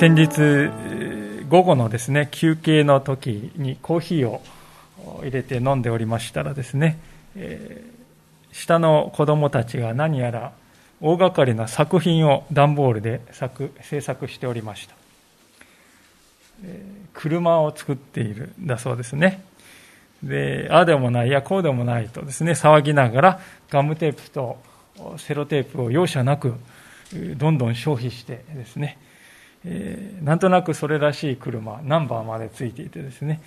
先日午後のですね休憩の時にコーヒーを入れて飲んでおりましたらですね、えー、下の子供たちが何やら大掛かりな作品を段ボールで作制作しておりました、えー、車を作っているんだそうですね。でああでもないいやこうでもないとですね騒ぎながらガムテープとセロテープを容赦なくどんどん消費してですねえー、なんとなくそれらしい車、ナンバーまでついていてですね、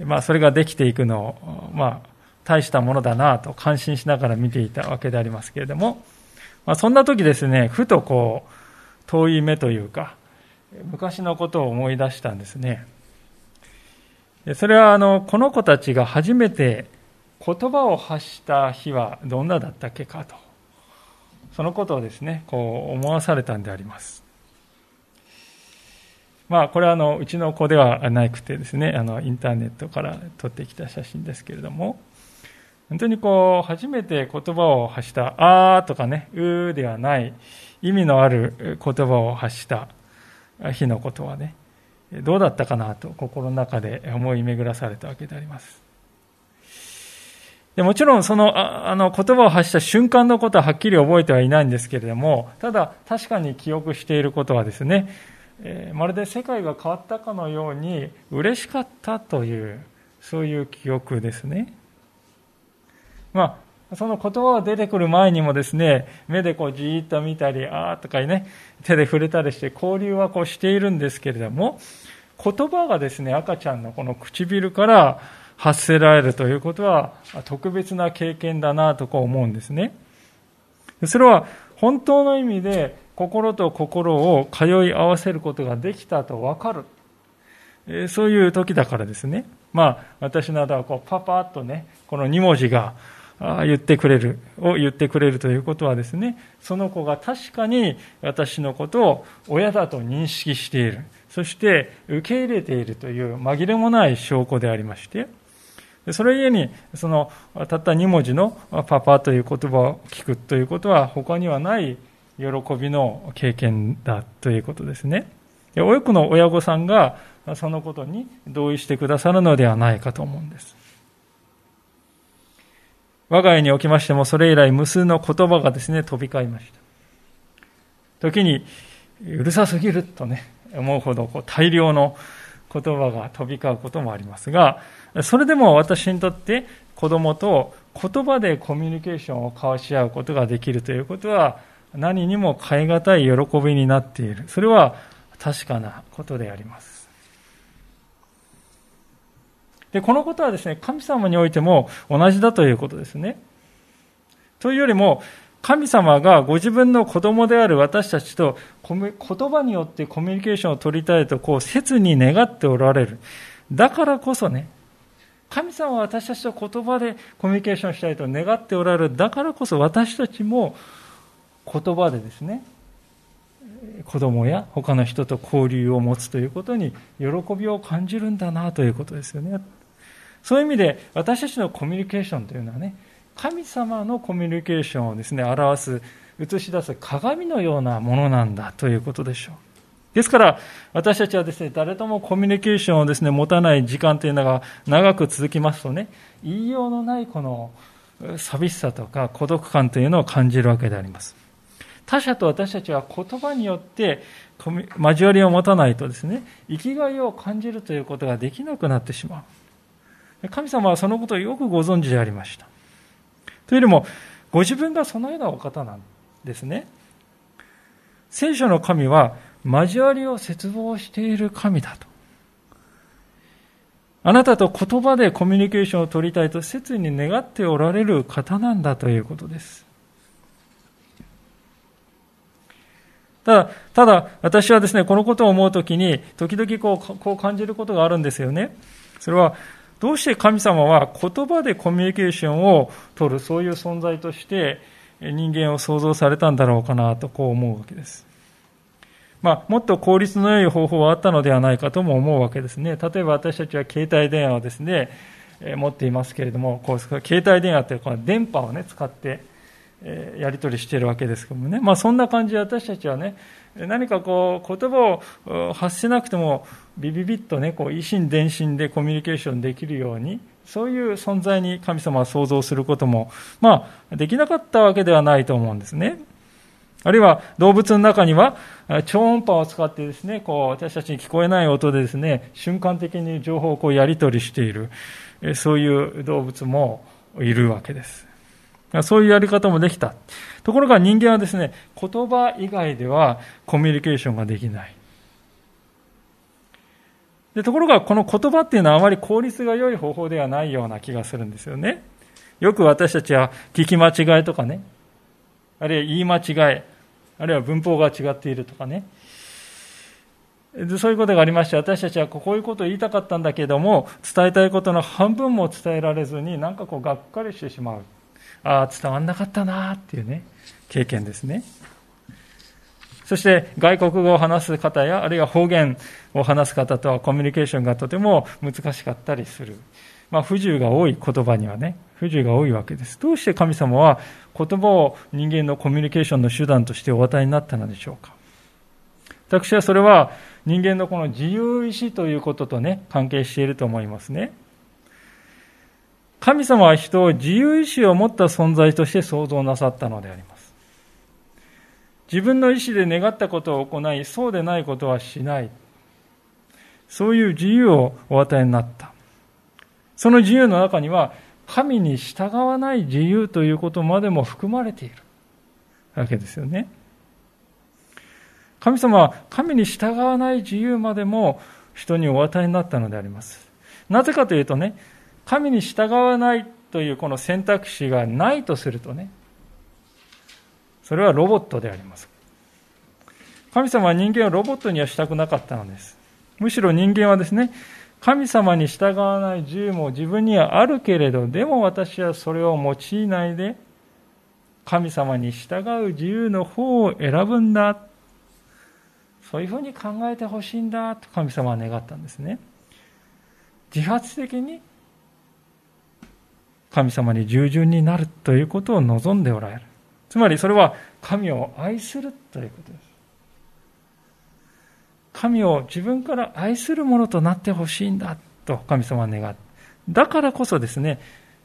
まあ、それができていくのを、まあ、大したものだなと感心しながら見ていたわけでありますけれども、まあ、そんな時ですね、ふとこう、遠い目というか、昔のことを思い出したんですね。それはあの、この子たちが初めて言葉を発した日はどんなだったっけかと。そのことをですね、こう思わされたんであります。まあ、これはあのうちの子ではなくてですねあのインターネットから撮ってきた写真ですけれども。本当にこう初めて言葉を発した「あー」とかね「う」ではない意味のある言葉を発した日のことはねどうだったかなと心の中で思い巡らされたわけであります。でもちろんそのあの言葉を発した瞬間のことははっきり覚えてはいないんですけれどもただ確かに記憶していることはですねえー、まるで世界が変わったかのように嬉しかったというそういう記憶ですね。まあ、その言葉が出てくる前にもですね、目でこうじーっと見たり、あーとかね、手で触れたりして交流はこうしているんですけれども、言葉がですね、赤ちゃんのこの唇から発せられるということは特別な経験だなとこう思うんですね。それは本当の意味で心と心を通い合わせることができたと分かる。えそういう時だからですね。まあ、私などはこうパパッとね、この2文字が言ってくれる、を言ってくれるということはですね、その子が確かに私のことを親だと認識している。そして受け入れているという紛れもない証拠でありまして、それゆえに、そのたった2文字のパパという言葉を聞くということは他にはない喜びの経験だということですね。多くの親御さんがそのことに同意してくださるのではないかと思うんです。我が家におきましてもそれ以来無数の言葉がですね、飛び交いました。時に、うるさすぎるとね、思うほどこう大量の言葉が飛び交うこともありますが、それでも私にとって子供と言葉でコミュニケーションを交わし合うことができるということは、何にも代え難い喜びになっている。それは確かなことであります。で、このことはですね、神様においても同じだということですね。というよりも、神様がご自分の子供である私たちと言葉によってコミュニケーションを取りたいとこう切に願っておられる。だからこそね、神様は私たちと言葉でコミュニケーションしたいと願っておられる。だからこそ私たちも言葉でですね子供や他の人と交流を持つということに喜びを感じるんだなということですよね。そういう意味で私たちのコミュニケーションというのはね神様のコミュニケーションをですね表す映し出す鏡のようなものなんだということでしょう。ですから私たちはですね誰ともコミュニケーションをですね持たない時間というのが長く続きますとね言いようのないこの寂しさとか孤独感というのを感じるわけであります。他者と私たちは言葉によって交わりを持たないとですね、生きがいを感じるということができなくなってしまう。神様はそのことをよくご存知でありました。というよりも、ご自分がそのようなお方なんですね。聖書の神は交わりを切望している神だと。あなたと言葉でコミュニケーションを取りたいと切に願っておられる方なんだということです。ただ、ただ私はですね、このことを思うときに、時々こうこう感じることがあるんですよね。それは、どうして神様は言葉でコミュニケーションを取る、そういう存在として人間を創造されたんだろうかなとこう思うわけです。まあ、もっと効率の良い方法はあったのではないかとも思うわけですね。例えば私たちは携帯電話をですね、持っていますけれども、こう携帯電話ってこの電波をね、使って、やり取りしているわけですけどもね、まあ、そんな感じで私たちはね、何かこう言葉を発しなくてもビビビッとね、こう以心伝心でコミュニケーションできるように、そういう存在に神様は想像することも、まあ、できなかったわけではないと思うんですね。あるいは動物の中には超音波を使ってですね、こう私たちに聞こえない音でですね、瞬間的に情報をこうやり取りしている、そういう動物もいるわけです。そういうやり方もできた。ところが人間はですね、言葉以外ではコミュニケーションができない。でところがこの言葉っていうのはあまり効率が良い方法ではないような気がするんですよね。よく私たちは聞き間違いとかね、あるいは言い間違い、あるいは文法が違っているとかね、そういうことがありまして、私たちはこういうことを言いたかったんだけども、伝えたいことの半分も伝えられずに、なんかこう、がっかりしてしまう。ああ、伝わんなかったなっていうね、経験ですね。そして外国語を話す方や、あるいは方言を話す方とはコミュニケーションがとても難しかったりする。まあ、不自由が多い言葉にはね、不自由が多いわけです。どうして神様は言葉を人間のコミュニケーションの手段としてお与えになったのでしょうか。私はそれは人間のこの自由意志ということとね、関係していると思いますね。神様は人を自由意志を持った存在として創造なさったのであります。自分の意志で願ったことを行い、そうでないことはしない。そういう自由をお与えになった。その自由の中には、神に従わない自由ということまでも含まれているわけですよね。神様は神に従わない自由までも人にお与えになったのであります。なぜかというとね、神に従わないというこの選択肢がないとするとね、それはロボットであります。神様は人間をロボットにはしたくなかったのです。むしろ人間はですね、神様に従わない自由も自分にはあるけれど、でも私はそれを用いないで、神様に従う自由の方を選ぶんだ。そういうふうに考えてほしいんだと神様は願ったんですね。自発的に神様に従順になるということを望んでおられる。つまりそれは神を愛するということです。神を自分から愛するものとなってほしいんだと神様は願う。だからこそですね、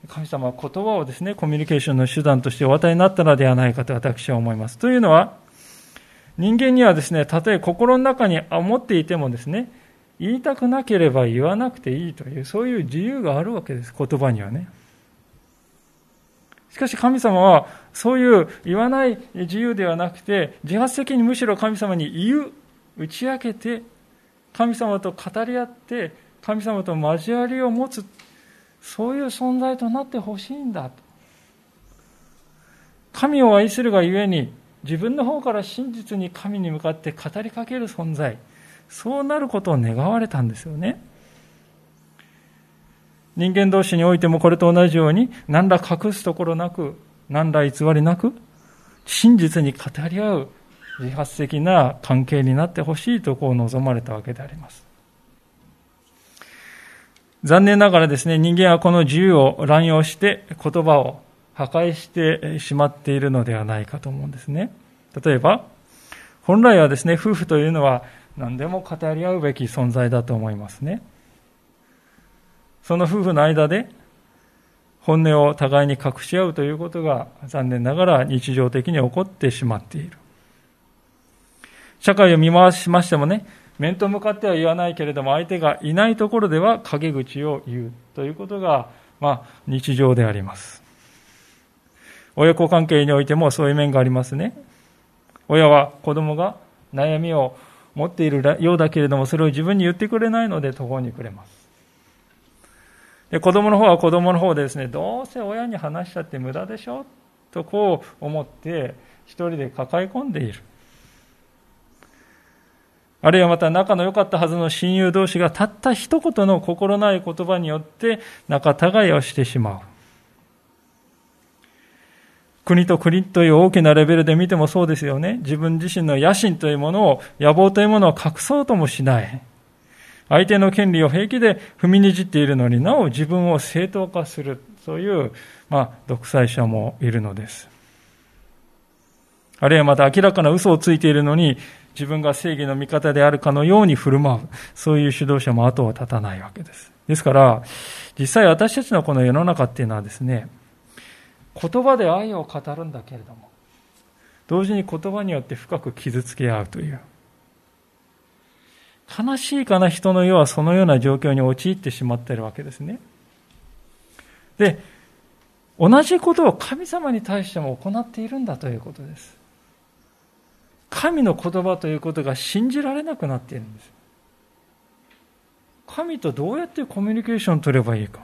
神様は言葉をですね、コミュニケーションの手段としてお与えになったのではないかと私は思います。というのは、人間にはですね、たとえ心の中に思っていてもですね、言いたくなければ言わなくていいという、そういう自由があるわけです、言葉にはね。しかし神様は、そういう言わない自由ではなくて、自発的にむしろ神様に言う、打ち明けて、神様と語り合って、神様と交わりを持つ、そういう存在となってほしいんだと。神を愛するがゆえに、自分の方から真実に神に向かって語りかける存在そうなることを願われたんですよね人間同士においてもこれと同じように何ら隠すところなく何ら偽りなく真実に語り合う自発的な関係になってほしいとこう望まれたわけであります残念ながらですね人間はこの自由を乱用して言葉を破壊してしまっているのではないかと思うんですね。例えば、本来はですね、夫婦というのは何でも語り合うべき存在だと思いますね。その夫婦の間で本音を互いに隠し合うということが残念ながら日常的に起こってしまっている。社会を見回しましてもね、面と向かっては言わないけれども相手がいないところでは陰口を言うということが、まあ、日常であります。親子関係においてもそういう面がありますね。親は子供が悩みを持っているようだけれども、それを自分に言ってくれないので途方に暮れます。で子供の方は子供の方でですね、どうせ親に話しちゃって無駄でしょ？とこう思って一人で抱え込んでいる。あるいはまた仲の良かったはずの親友同士がたった一言の心ない言葉によって仲違いをしてしまう。国と国という大きなレベルで見てもそうですよね。自分自身の野心というものを、野望というものを隠そうともしない。相手の権利を平気で踏みにじっているのになお自分を正当化する。そういう、まあ、独裁者もいるのです。あるいはまた明らかな嘘をついているのに、自分が正義の味方であるかのように振る舞う。そういう指導者も後を絶たないわけです。ですから、実際私たちのこの世の中っていうのはですね、言葉で愛を語るんだけれども、同時に言葉によって深く傷つけ合うという。悲しいかな人の世はそのような状況に陥ってしまっているわけですね。で、同じことを神様に対しても行っているんだということです。神の言葉ということが信じられなくなっているんです。神とどうやってコミュニケーションを取ればいいか。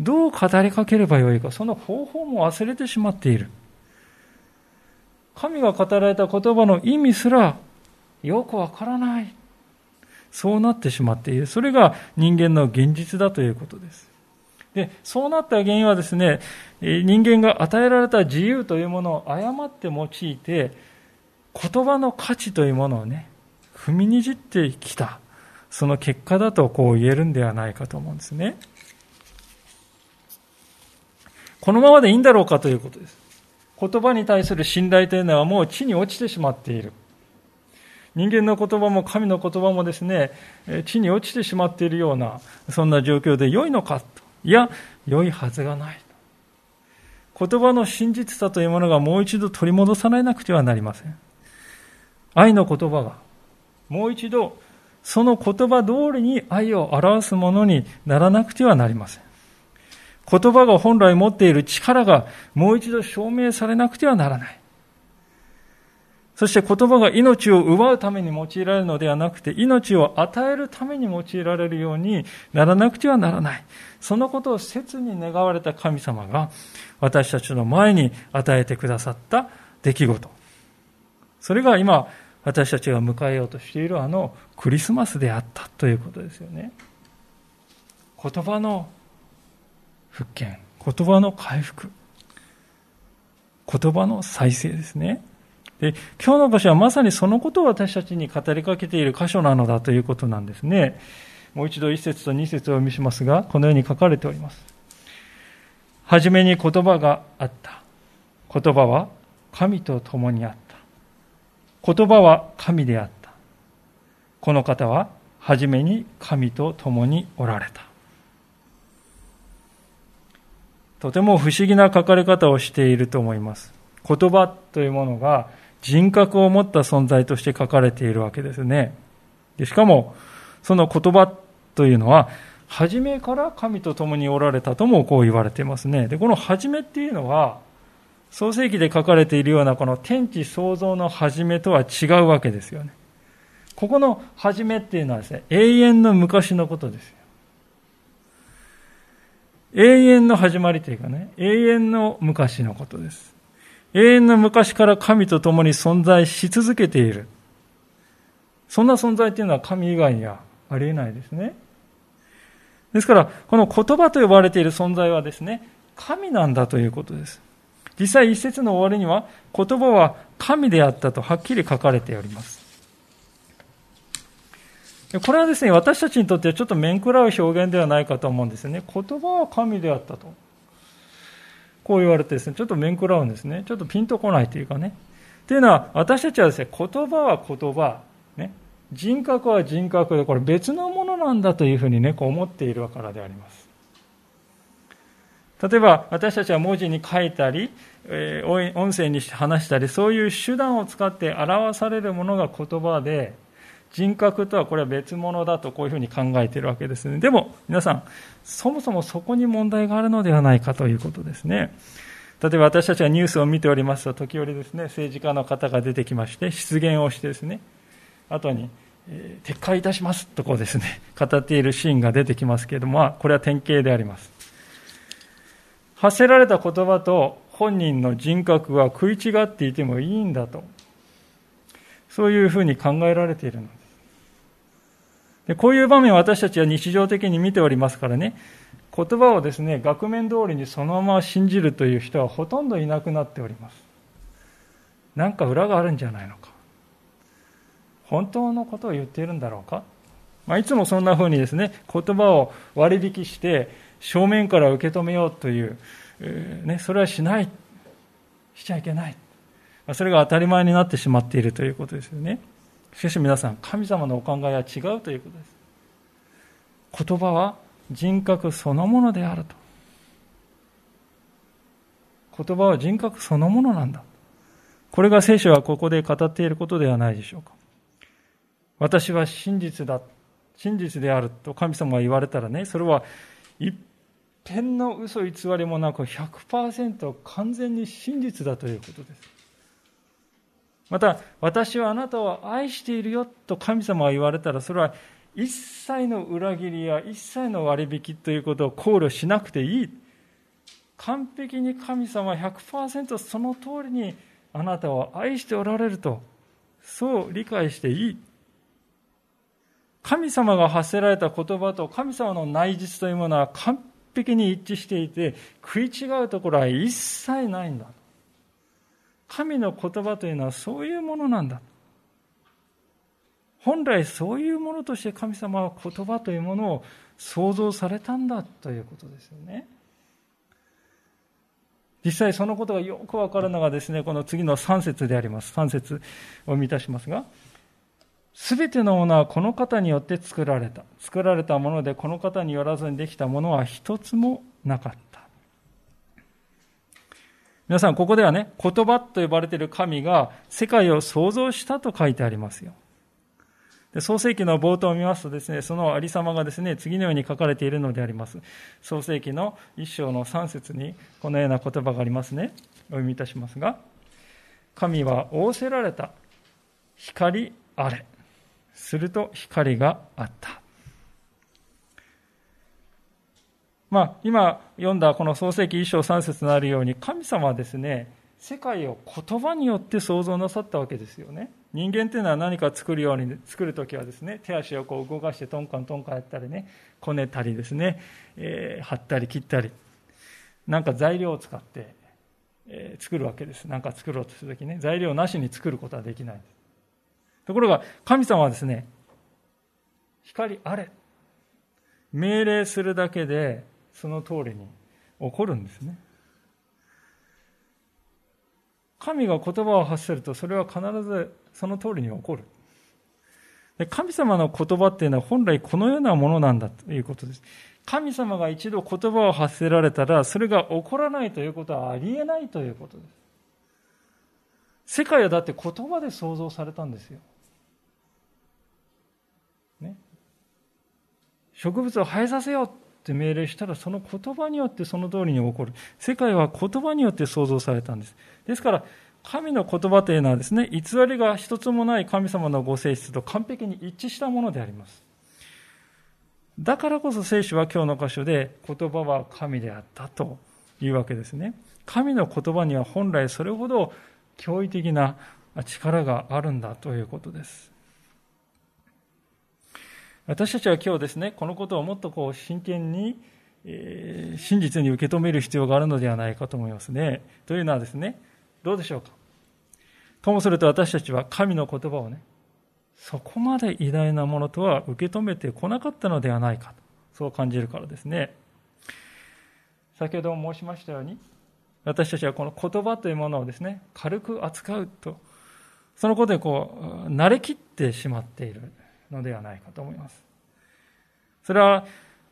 どう語りかければよいか。その方法も忘れてしまっている。神が語られた言葉の意味すらよくわからない。そうなってしまっている。それが人間の現実だということです。で、そうなった原因はですね、人間が与えられた自由というものを誤って用いて、言葉の価値というものをね、踏みにじってきた。その結果だとこう言えるんではないかと思うんですね。このままでいいんだろうかということです。言葉に対する信頼というのはもう地に落ちてしまっている。人間の言葉も神の言葉もですね、地に落ちてしまっているような、そんな状況で良いのかと。いや、良いはずがない。言葉の真実さというものがもう一度取り戻されなくてはなりません。愛の言葉が、もう一度、その言葉通りに愛を表すものにならなくてはなりません。言葉が本来持っている力がもう一度証明されなくてはならない。そして言葉が命を奪うために用いられるのではなくて、命を与えるために用いられるようにならなくてはならない。そのことを切に願われた神様が私たちの前に与えてくださった出来事。それが今、私たちが迎えようとしているあのクリスマスであったということですよね。言葉の復権、言葉の回復、言葉の再生ですね。で、今日の箇所はまさにそのことを私たちに語りかけている箇所なのだということなんですね。もう一度一節と二節を読みしますが、このように書かれております。はじめに言葉があった。言葉は神と共にあった。言葉は神であった。この方は初めに神と共におられた。とても不思議な書かれ方をしていると思います。言葉というものが人格を持った存在として書かれているわけですね。でしかも、その言葉というのは、初めから神と共におられたともこう言われていますね。で、この初めっていうのは、創世記で書かれているようなこの天地創造の始めとは違うわけですよね。ここの始めっていうのはですね、永遠の昔のことですよ。永遠の始まりというかね、永遠の昔のことです。永遠の昔から神と共に存在し続けている。そんな存在っていうのは神以外にはありえないですね。ですから、この言葉と呼ばれている存在はですね、神なんだということです。実際一節の終わりには言葉は神であったとはっきり書かれております。これはですね、私たちにとってはちょっと面食らう表現ではないかと思うんですよね。言葉は神であったと。こう言われてですね、ちょっと面食らうんですね。ちょっとピンとこないというかね。というのは、私たちはですね、言葉は言葉、ね、人格は人格で、これ別のものなんだというふうにね、こう思っているからであります。例えば、私たちは文字に書いたり、え、音声にして話したり、そういう手段を使って表されるものが言葉で、人格とはこれは別物だとこういうふうに考えているわけですね。でも、皆さん、そもそもそこに問題があるのではないかということですね。例えば私たちがニュースを見ておりますと、時折ですね、政治家の方が出てきまして、失言をしてですね、後に、えー、撤回いたしますとこうですね、語っているシーンが出てきますけれども、これは典型であります。発せられた言葉と本人の人格が食い違っていてもいいんだと、そういうふうに考えられているの。こういう場面を私たちは日常的に見ておりますからね、言葉をですね、額面通りにそのまま信じるという人はほとんどいなくなっております。なんか裏があるんじゃないのか。本当のことを言っているんだろうか。まあ、いつもそんな風にですね、言葉を割引して正面から受け止めようという、えー、ね、それはしない。しちゃいけない。それが当たり前になってしまっているということですよね。しかし皆さん、神様のお考えは違うということです。言葉は人格そのものであると。言葉は人格そのものなんだ。これが聖書はここで語っていることではないでしょうか。私は真実だ。真実であると神様が言われたらね、それは一点の嘘偽りもなく100%完全に真実だということです。また、私はあなたを愛しているよと神様が言われたら、それは一切の裏切りや一切の割引ということを考慮しなくていい。完璧に神様は100%その通りにあなたを愛しておられると、そう理解していい。神様が発せられた言葉と神様の内実というものは完璧に一致していて、食い違うところは一切ないんだ。神の言葉というのはそういうものなんだ。本来そういうものとして神様は言葉というものを創造されたんだということですよね。実際そのことがよくわかるのがですね、この次の3節であります。3節を満たしますが、すべてのものはこの方によって作られた。作られたものでこの方によらずにできたものは一つもなかった。皆さん、ここではね、言葉と呼ばれている神が世界を創造したと書いてありますよ。で創世記の冒頭を見ますとですね、そのありさまがですね、次のように書かれているのであります。創世記の一章の三節にこのような言葉がありますね。お読みいたしますが、神は仰せられた。光あれ。すると光があった。まあ、今読んだこの創世記一章三節のあるように、神様はですね、世界を言葉によって創造なさったわけですよね。人間っていうのは何か作るように、作るときはですね、手足をこう動かしてトンカントンカンやったりね、こねたりですね、えー、貼ったり切ったり、なんか材料を使って、えー、作るわけです。なんか作ろうとするときね、材料なしに作ることはできない。ところが、神様はですね、光あれ。命令するだけで、その通りに起こるんですね。神が言葉を発すると、それは必ずその通りに起こる。で神様の言葉っていうのは本来このようなものなんだということです。神様が一度言葉を発せられたら、それが起こらないということはありえないということです。世界はだって言葉で創造されたんですよ。ね。植物を生えさせようって命令したら、その言葉によってその通りに起こる。世界は言葉によって創造されたんです。ですから、神の言葉というのはですね、偽りが一つもない神様のご性質と完璧に一致したものであります。だからこそ聖書は今日の箇所で言葉は神であったというわけですね。神の言葉には本来それほど驚異的な力があるんだということです。私たちは今日ですね、このことをもっとこう真剣に、えー、真実に受け止める必要があるのではないかと思いますね。というのはですね、どうでしょうか？ともすると私たちは神の言葉をね、そこまで偉大なものとは受け止めてこなかったのではないかと、そう感じるからですね。先ほども申しましたように、私たちはこの言葉というものをですね、軽く扱うと、そのことでこう、慣れきってしまっているのではないかと思います。それは、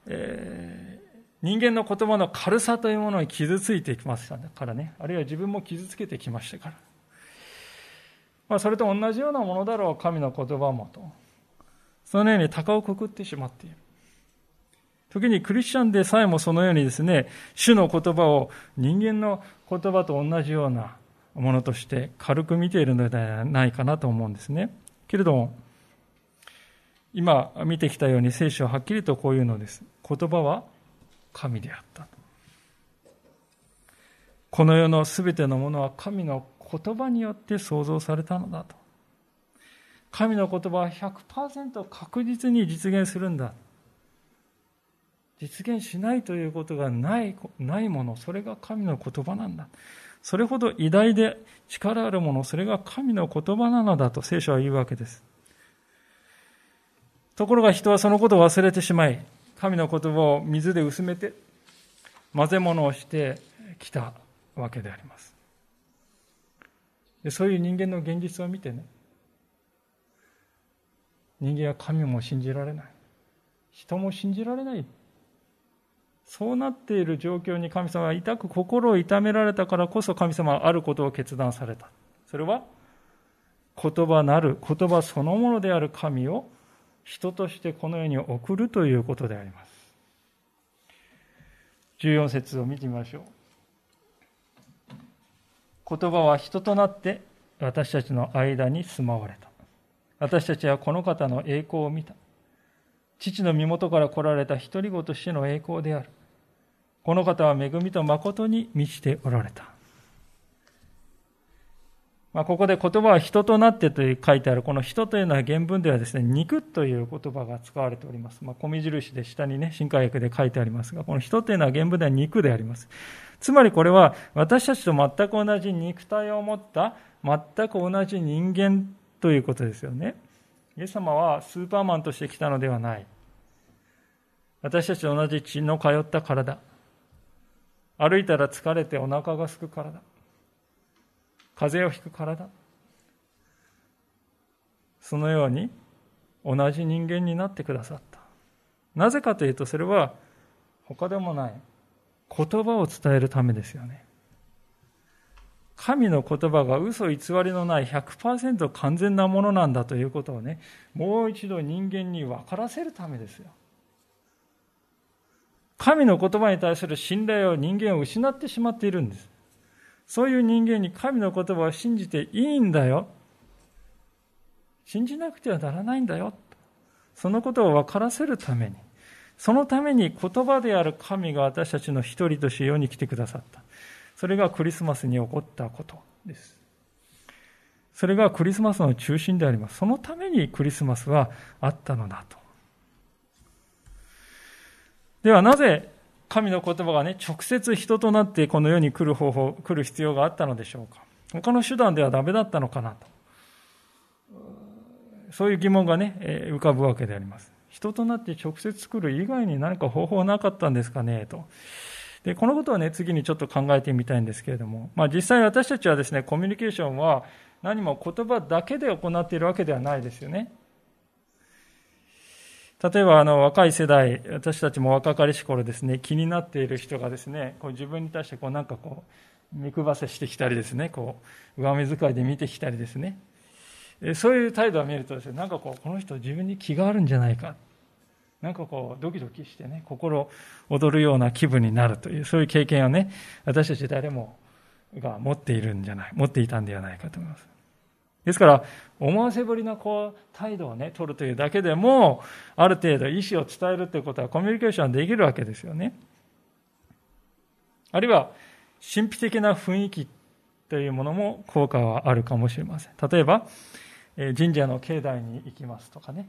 えー、人間の言葉の軽さというものに傷ついてきましたからね、あるいは自分も傷つけてきましたから。まあ、それと同じようなものだろう、神の言葉もと。そのように鷹をくくってしまっている。時にクリスチャンでさえもそのようにですね、主の言葉を人間の言葉と同じようなものとして軽く見ているのではないかなと思うんですね。けれども、今見てきたように聖書ははっきりとこういうのです。言葉は神であった。この世のすべてのものは神の言葉によって創造されたのだと。神の言葉は100%確実に実現するんだ。実現しないということがないないもの、それが神の言葉なんだ。それほど偉大で力あるもの、それが神の言葉なのだと聖書は言うわけです。ところが人はそのことを忘れてしまい、神の言葉を水で薄めて、混ぜ物をしてきたわけであります。でそういう人間の現実を見てね、人間は神も信じられない。人も信じられない。そうなっている状況に神様は痛く心を痛められたからこそ神様はあることを決断された。それは言葉なる、言葉そのものである神を人としてこの世に送るということであります。14節を見てみましょう。言葉は人となって私たちの間に住まわれた。私たちはこの方の栄光を見た。父の身元から来られた独り子としての栄光である。この方は恵みと誠に満ちておられた。まあ、ここで言葉は人となってと書いてある、この人というのは原文ではですね、肉という言葉が使われております。まあ、米印で下にね、新海訳で書いてありますが、この人というのは原文では肉であります。つまりこれは私たちと全く同じ肉体を持った全く同じ人間ということですよね。イエス様はスーパーマンとして来たのではない。私たちと同じ血の通った体。歩いたら疲れてお腹がすく体。風邪をひく体？そのように同じ人間になってくださった。なぜかというと、それは他でもない言葉を伝えるためですよね。神の言葉が嘘偽りのない100%完全なものなんだということをね、もう一度人間に分からせるためですよ。神の言葉に対する信頼を人間を失ってしまっているんです。そういう人間に神の言葉を信じていいんだよ。信じなくてはならないんだよ。そのことを分からせるために、そのために言葉である神が私たちの一人として世に来てくださった。それがクリスマスに起こったことです。それがクリスマスの中心であります。そのためにクリスマスはあったのだと。ではなぜ神の言葉がね、直接人となってこの世に来る方法、来る必要があったのでしょうか。他の手段ではダメだったのかなと。そういう疑問がね、浮かぶわけであります。人となって直接来る以外に何か方法はなかったんですかねと。で、このことをね、次にちょっと考えてみたいんですけれども、まあ実際私たちはですね、コミュニケーションは何も言葉だけで行っているわけではないですよね。例えばあの若い世代、私たちも若かりし頃ですね、気になっている人がですね、こう自分に対してこうなんかこう、見くばせしてきたりですね、こう、上目遣いで見てきたりですね、そういう態度を見るとですね、なんかこう、この人自分に気があるんじゃないか。なんかこう、ドキドキしてね、心躍るような気分になるという、そういう経験をね、私たち誰もが持っているんじゃない、持っていたんではないかと思います。ですから、思わせぶりなこう態度をね、取るというだけでも、ある程度意思を伝えるということはコミュニケーションできるわけですよね。あるいは、神秘的な雰囲気というものも効果はあるかもしれません。例えば、神社の境内に行きますとかね、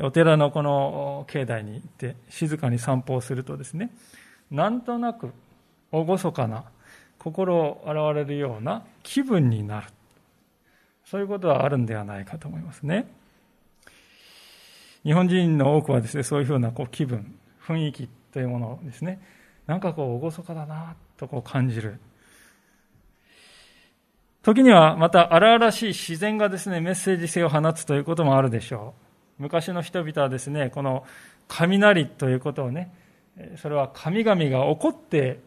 お寺のこの境内に行って静かに散歩をするとですね、なんとなく厳かな心を洗われるような気分になる。そういうことはあるんではないかと思いますね。日本人の多くはですね、そういうふうなこう気分、雰囲気というものをですね、なんかこう厳かだなとこう感じる。時にはまた荒々しい自然がですね、メッセージ性を放つということもあるでしょう。昔の人々はですね、この雷ということをね、それは神々が怒って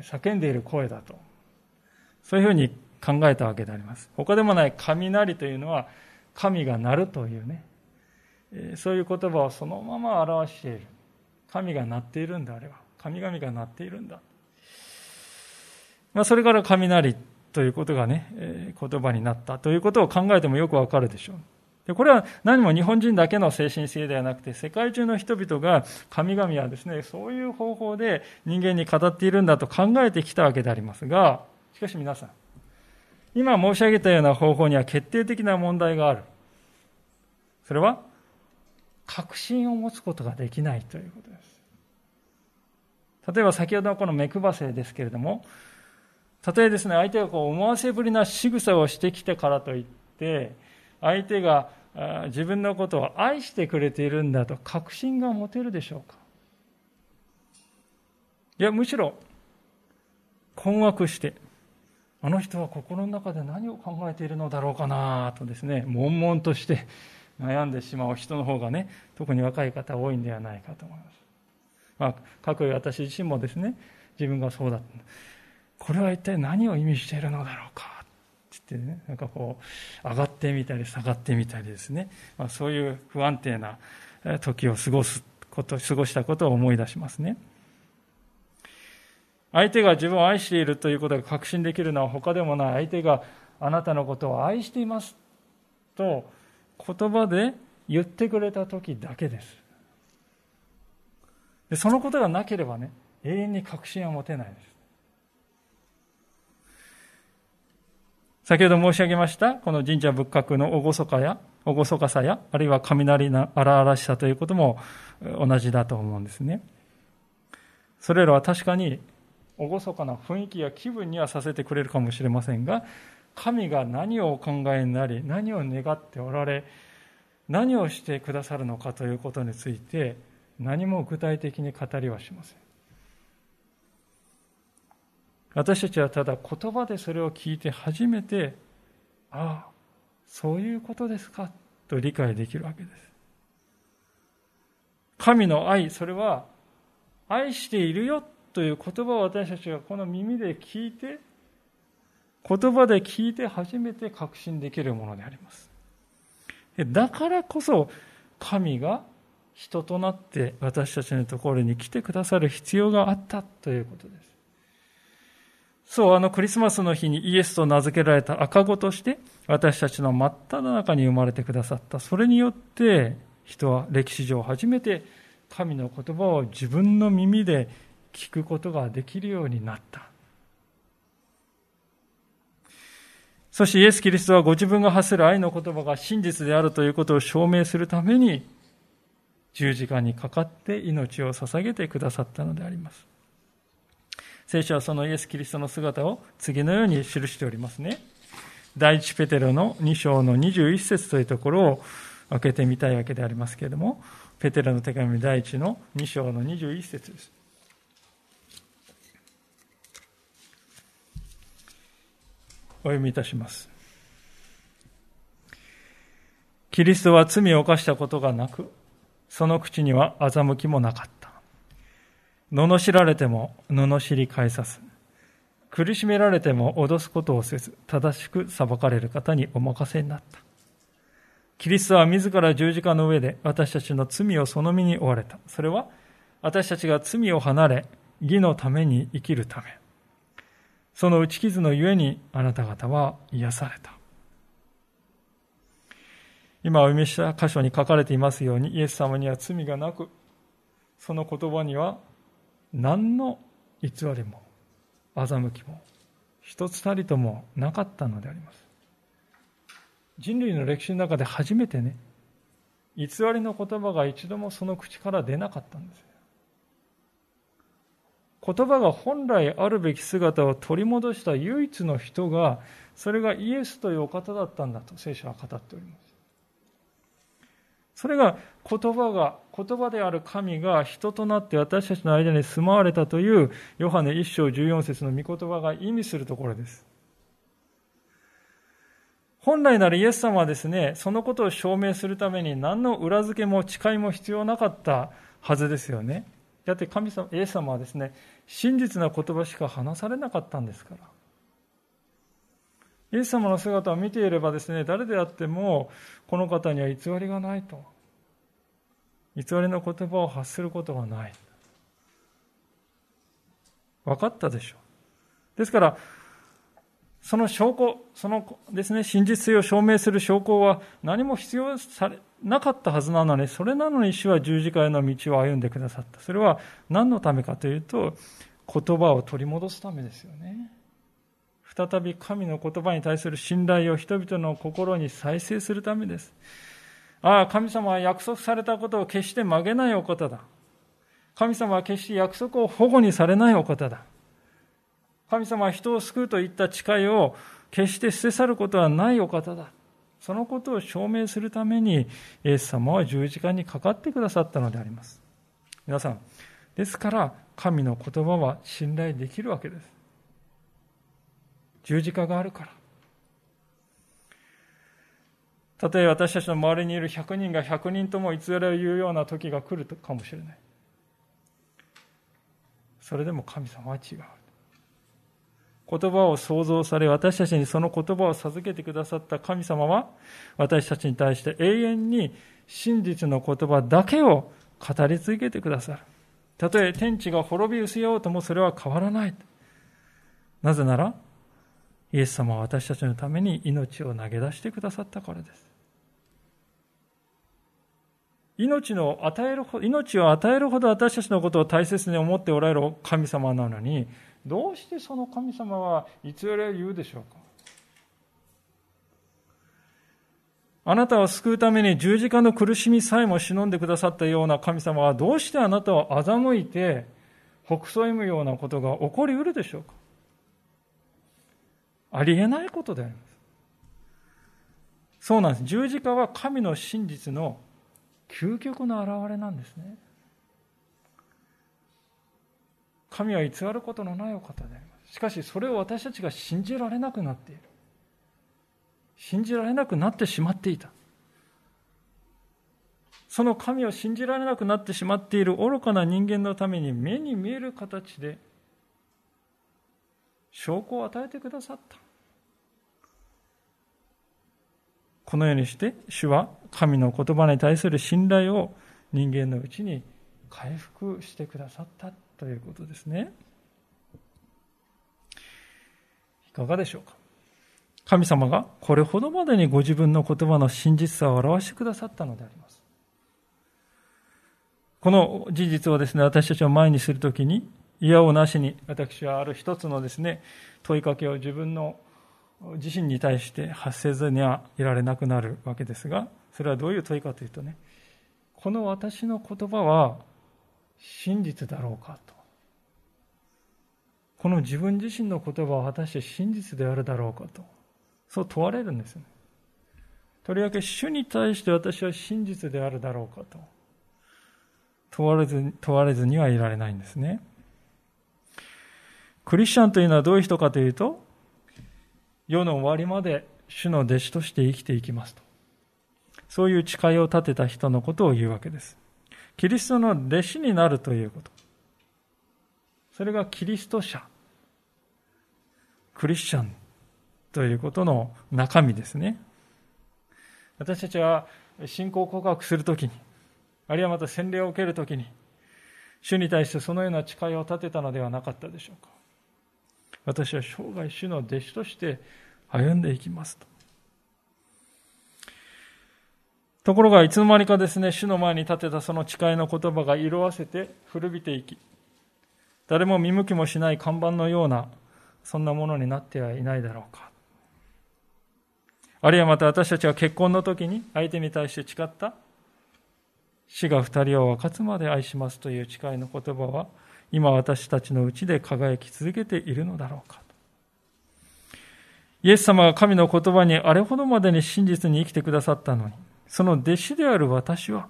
叫んでいる声だと。そういうふうに考えたわけであります。他でもない雷というのは神が鳴るというね、そういう言葉をそのまま表している。神が鳴っているんだ、あれは。神々が鳴っているんだ。まあ、それから雷ということがね、言葉になったということを考えてもよくわかるでしょう。でこれは何も日本人だけの精神性ではなくて、世界中の人々が神々はですね、そういう方法で人間に語っているんだと考えてきたわけでありますが、しかし皆さん、今申し上げたような方法には決定的な問題がある。それは確信を持つことができないということです。例えば先ほどのこの目配せですけれども、たとえですね、相手がこう思わせぶりな仕草をしてきてからといって、相手が自分のことを愛してくれているんだと確信が持てるでしょうかいや、むしろ困惑して、あの人は心の中で何を考えているのだろうかなとですね、悶々として悩んでしまう人の方がね、特に若い方多いんではないかと思います。まあ、かくいう私自身もですね、自分がそうだった。これは一体何を意味しているのだろうかってってね、なんかこう、上がってみたり下がってみたりですね、まあ、そういう不安定な時を過ごすこと、過ごしたことを思い出しますね。相手が自分を愛しているということが確信できるのは他でもない。相手があなたのことを愛していますと言葉で言ってくれた時だけです。でそのことがなければね永遠に確信は持てないです。先ほど申し上げましたこの神社仏閣の厳かや厳かさやあるいは雷の荒々しさということも同じだと思うんですね。それらは確かに厳かな雰囲気や気分にはさせてくれるかもしれませんが神が何をお考えになり何を願っておられ何をしてくださるのかということについて何も具体的に語りはしません。私たちはただ言葉でそれを聞いて初めてああそういうことですかと理解できるわけです。神の愛それは愛しているよという言葉を私たちがこの耳で聞いて、言葉で聞いて初めて確信できるものであります。だからこそ神が人となって私たちのところに来てくださる必要があったということです。そう、あのクリスマスの日にイエスと名付けられた赤子として私たちの真っ只中に生まれてくださった。それによって人は歴史上初めて神の言葉を自分の耳で聞くことができるようになった。そしてイエス・キリストはご自分が発する愛の言葉が真実であるということを証明するために十字架にかかって命を捧げてくださったのであります。聖書はそのイエス・キリストの姿を次のように記しておりますね。第一ペテロの2章の21節というところを開けてみたいわけでありますけれども、ペテロの手紙第一の2章の21節です。お読みいたします。キリストは罪を犯したことがなく、その口には欺きもなかった。罵られても罵り返さず、苦しめられても脅すことをせず、正しく裁かれる方にお任せになった。キリストは自ら十字架の上で私たちの罪をその身に追われた。それは私たちが罪を離れ、義のために生きるため。その打ち傷のゆえにあなた方は癒された。今お読みした箇所に書かれていますように、イエス様には罪がなく、その言葉には何の偽りも、欺きも、一つたりともなかったのであります。人類の歴史の中で初めてね、偽りの言葉が一度もその口から出なかったんです。言葉が本来あるべき姿を取り戻した唯一の人が、それがイエスというお方だったんだと聖書は語っております。それが言葉が、言葉である神が人となって私たちの間に住まわれたというヨハネ一章14節の御言葉が意味するところです。本来ならイエス様はですね、そのことを証明するために何の裏付けも誓いも必要なかったはずですよね。だって神様、イエス様はですね、真実な言葉しか話されなかったんですから。イエス様の姿を見ていればですね、誰であっても、この方には偽りがないと。偽りの言葉を発することがない。分かったでしょう。ですから、その証拠、そのですね、真実性を証明する証拠は何も必要されなかったはずなのに、それなのに主は十字架への道を歩んでくださった。それは何のためかというと、言葉を取り戻すためですよね。再び神の言葉に対する信頼を人々の心に再生するためです。ああ、神様は約束されたことを決して曲げないお方だ。神様は決して約束を保護にされないお方だ。神様は人を救うといった誓いを決して捨て去ることはないお方だ。そのことを証明するために、イエス様は十字架にかかってくださったのであります。皆さん、ですから、神の言葉は信頼できるわけです。十字架があるから。たとえ私たちの周りにいる100人が100人とも偽りを言うような時が来るかもしれない。それでも神様は違う。言葉を創造され、私たちにその言葉を授けてくださった神様は、私たちに対して永遠に真実の言葉だけを語り続けてくださる。たとえ天地が滅び失ようともそれは変わらない。なぜなら、イエス様は私たちのために命を投げ出してくださったからです。命の与える命を与えるほど私たちのことを大切に思っておられる神様なのに、どうしてその神様は偽りを言うでしょうか？あなたを救うために十字架の苦しみさえも忍んでくださったような神様はどうしてあなたを欺いて北斎むようなことが起こりうるでしょうか？ありえないことであります。そうなんです。十字架は神の真実の究極の表れなんですね。神は偽ることのないお方であります。しかし、それを私たちが信じられなくなっている。信じられなくなってしまっていた。その神を信じられなくなってしまっている愚かな人間のために目に見える形で証拠を与えてくださった。このようにして主は神の言葉に対する信頼を人間のうちに回復してくださったということですね。いかがでしょうか？神様がこれほどまでにご自分の言葉の真実さを表してくださったのであります。この事実をですね、私たちを前にするときに、嫌をなしに私はある一つのですね、問いかけを自分の自身に対して発せずにはいられなくなるわけですが、それはどういう問いかというとね、この私の言葉は真実だろうかと。この自分自身の言葉は果たして真実であるだろうかと。そう問われるんですね。とりわけ主に対して私は真実であるだろうかと。問われず問われずにはいられないんですね。クリスチャンというのはどういう人かというと、世の終わりまで主の弟子として生きていきますと。そういう誓いを立てた人のことを言うわけです。キリストの弟子になるということ。それがキリスト者。クリスチャンということの中身ですね。私たちは信仰告白するときに、あるいはまた洗礼を受けるときに、主に対してそのような誓いを立てたのではなかったでしょうか。私は生涯主の弟子として歩んでいきますと。ところがいつの間にかですね、主の前に立てたその誓いの言葉が色あせて古びていき、誰も見向きもしない看板のような、そんなものになってはいないだろうか。あるいはまた私たちは結婚の時に相手に対して誓った死が二人を分かつまで愛しますという誓いの言葉は今私たちのうちで輝き続けているのだろうか。イエス様が神の言葉にあれほどまでに真実に生きてくださったのに、その弟子である私は、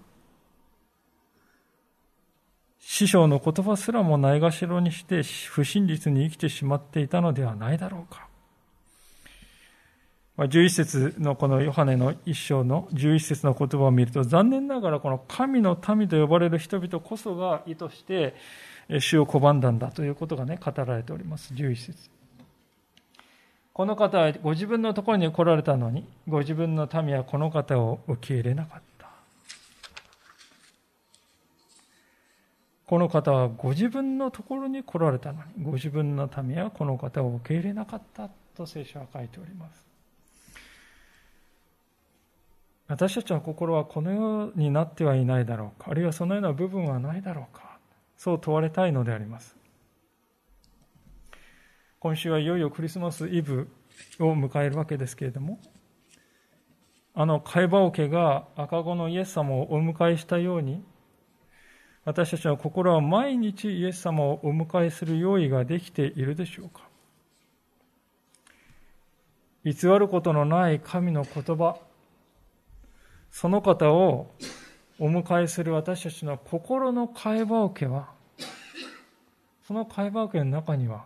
師匠の言葉すらもないがしろにして不真実に生きてしまっていたのではないだろうか。11節のこのヨハネの一章の11節の言葉を見ると残念ながらこの神の民と呼ばれる人々こそが意図して主を拒んだんだということがね語られております11節この方はご自分のところに来られたのに、ご自分の民はこの方を受け入れなかった。この方はご自分のところに来られたのに、ご自分の民はこの方を受け入れなかったと聖書は書いております。私たちの心はこのようになってはいないだろうか、あるいはそのような部分はないだろうか、そう問われたいのであります。今週はいよいよクリスマスイブを迎えるわけですけれども、あの貝羽桶が赤子のイエス様をお迎えしたように、私たちの心は毎日イエス様をお迎えする用意ができているでしょうか。偽ることのない神の言葉、その方をお迎えする私たちの心の会話受けは、その会話受けの中には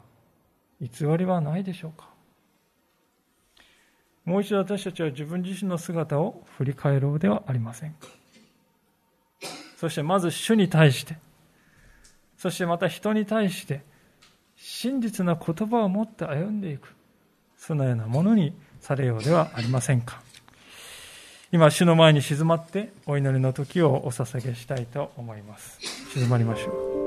偽りはないでしょうか？もう一度私たちは自分自身の姿を振り返ろうではありませんか？そしてまず主に対して、そしてまた人に対して、真実な言葉を持って歩んでいく。そのようなものにされようではありませんか？今、主の前に静まってお祈りの時をお捧げしたいと思います。静まりましょう。